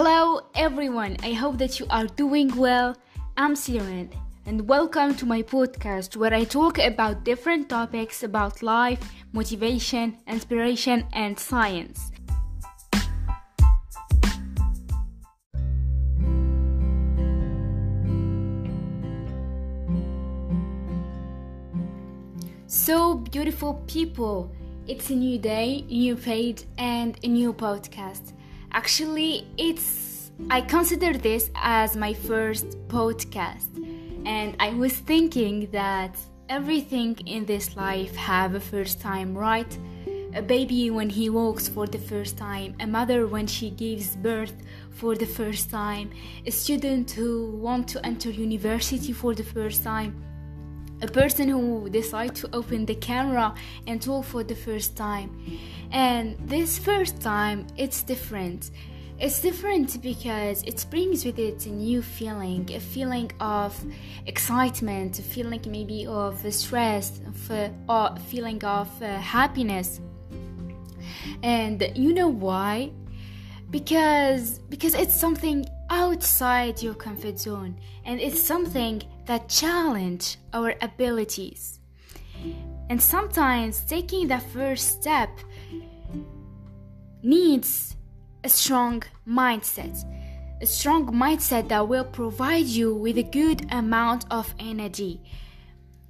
Hello, everyone. I hope that you are doing well. I'm Siren, and welcome to my podcast where I talk about different topics about life, motivation, inspiration, and science. So, beautiful people, it's a new day, new page, and a new podcast. Actually, it's I consider this as my first podcast, and I was thinking that everything in this life have a first time, right? A baby when he walks for the first time, a mother when she gives birth for the first time, a student who want to enter university for the first time, a person who decide to open the camera and talk for the first time. And this first time it's different. It's different because it brings with it a new feeling a feeling of excitement a feeling maybe of stress of, uh, a feeling of uh, happiness. And you know why? Because because it's something outside your comfort zone and it's something that challenge our abilities. And sometimes taking that first step needs a strong mindset a strong mindset that will provide you with a good amount of energy.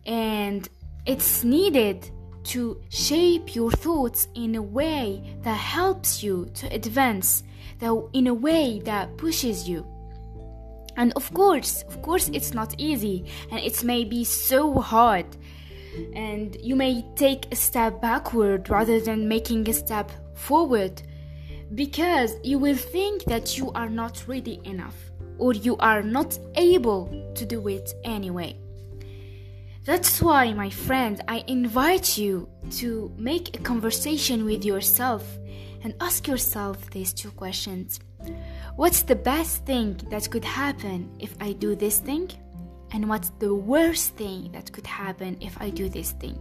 And it's needed to shape your thoughts in a way that helps you to advance that in a way that pushes you. And of course of course it's not easy and it may be so hard. And you may take a step backward rather than making a step forward because you will think that you are not ready enough or you are not able to do it anyway. That's why my friend i invite you to make a conversation with yourself and ask yourself these two questions What's the best thing that could happen if I do this thing? And what's the worst thing that could happen if I do this thing?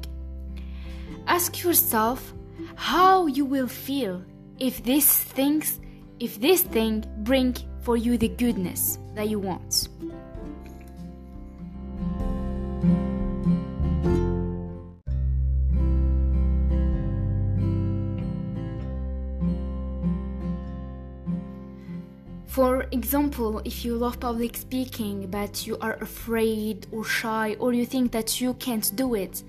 Ask yourself how you will feel if these things if this thing bring for you the goodness that you want. For example, if you love public speaking but you are afraid or shy or you think that you can't do it,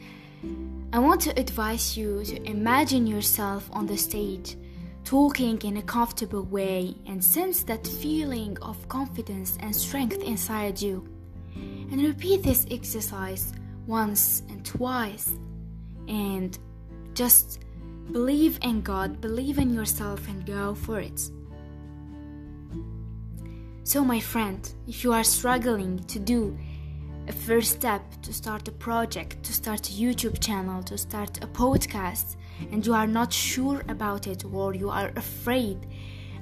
I want to advise you to imagine yourself on the stage, talking in a comfortable way, and sense that feeling of confidence and strength inside you. And repeat this exercise once and twice. And just believe in God, believe in yourself, and go for it. So, my friend, if you are struggling to do a first step to start a project, to start a YouTube channel, to start a podcast, and you are not sure about it or you are afraid,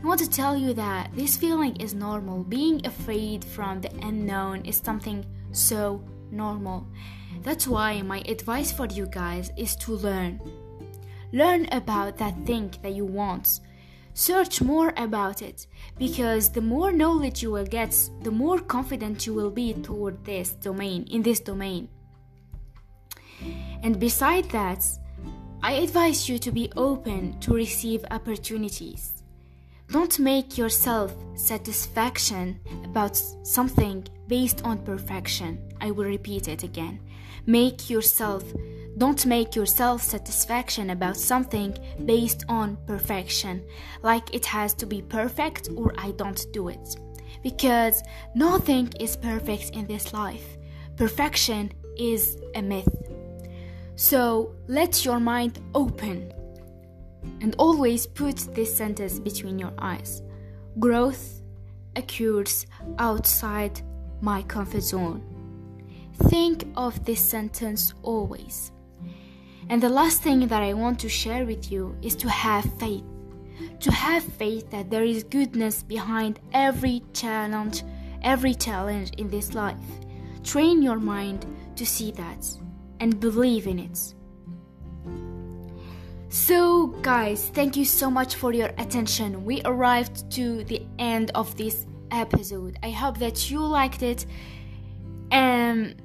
I want to tell you that this feeling is normal. Being afraid from the unknown is something so normal. That's why my advice for you guys is to learn. Learn about that thing that you want Search more about it because the more knowledge you will get, the more confident you will be toward this domain, in this domain. And beside that, I advise you to be open to receive opportunities. Don't make yourself satisfaction about something based on perfection. I will repeat it again. Make yourself don't make your self satisfaction about something based on perfection, like it has to be perfect or I don't do it. Because nothing is perfect in this life. Perfection is a myth. So let your mind open and always put this sentence between your eyes. Growth occurs outside my comfort zone. Think of this sentence always. And the last thing that I want to share with you is to have faith. To have faith that there is goodness behind every challenge, every challenge in this life. Train your mind to see that and believe in it. So, guys, thank you so much for your attention. We arrived to the end of this episode. I hope that you liked it. And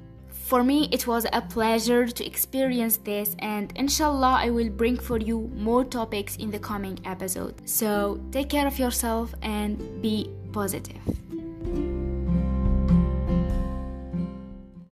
for me, it was a pleasure to experience this, and inshallah, I will bring for you more topics in the coming episode. So, take care of yourself and be positive.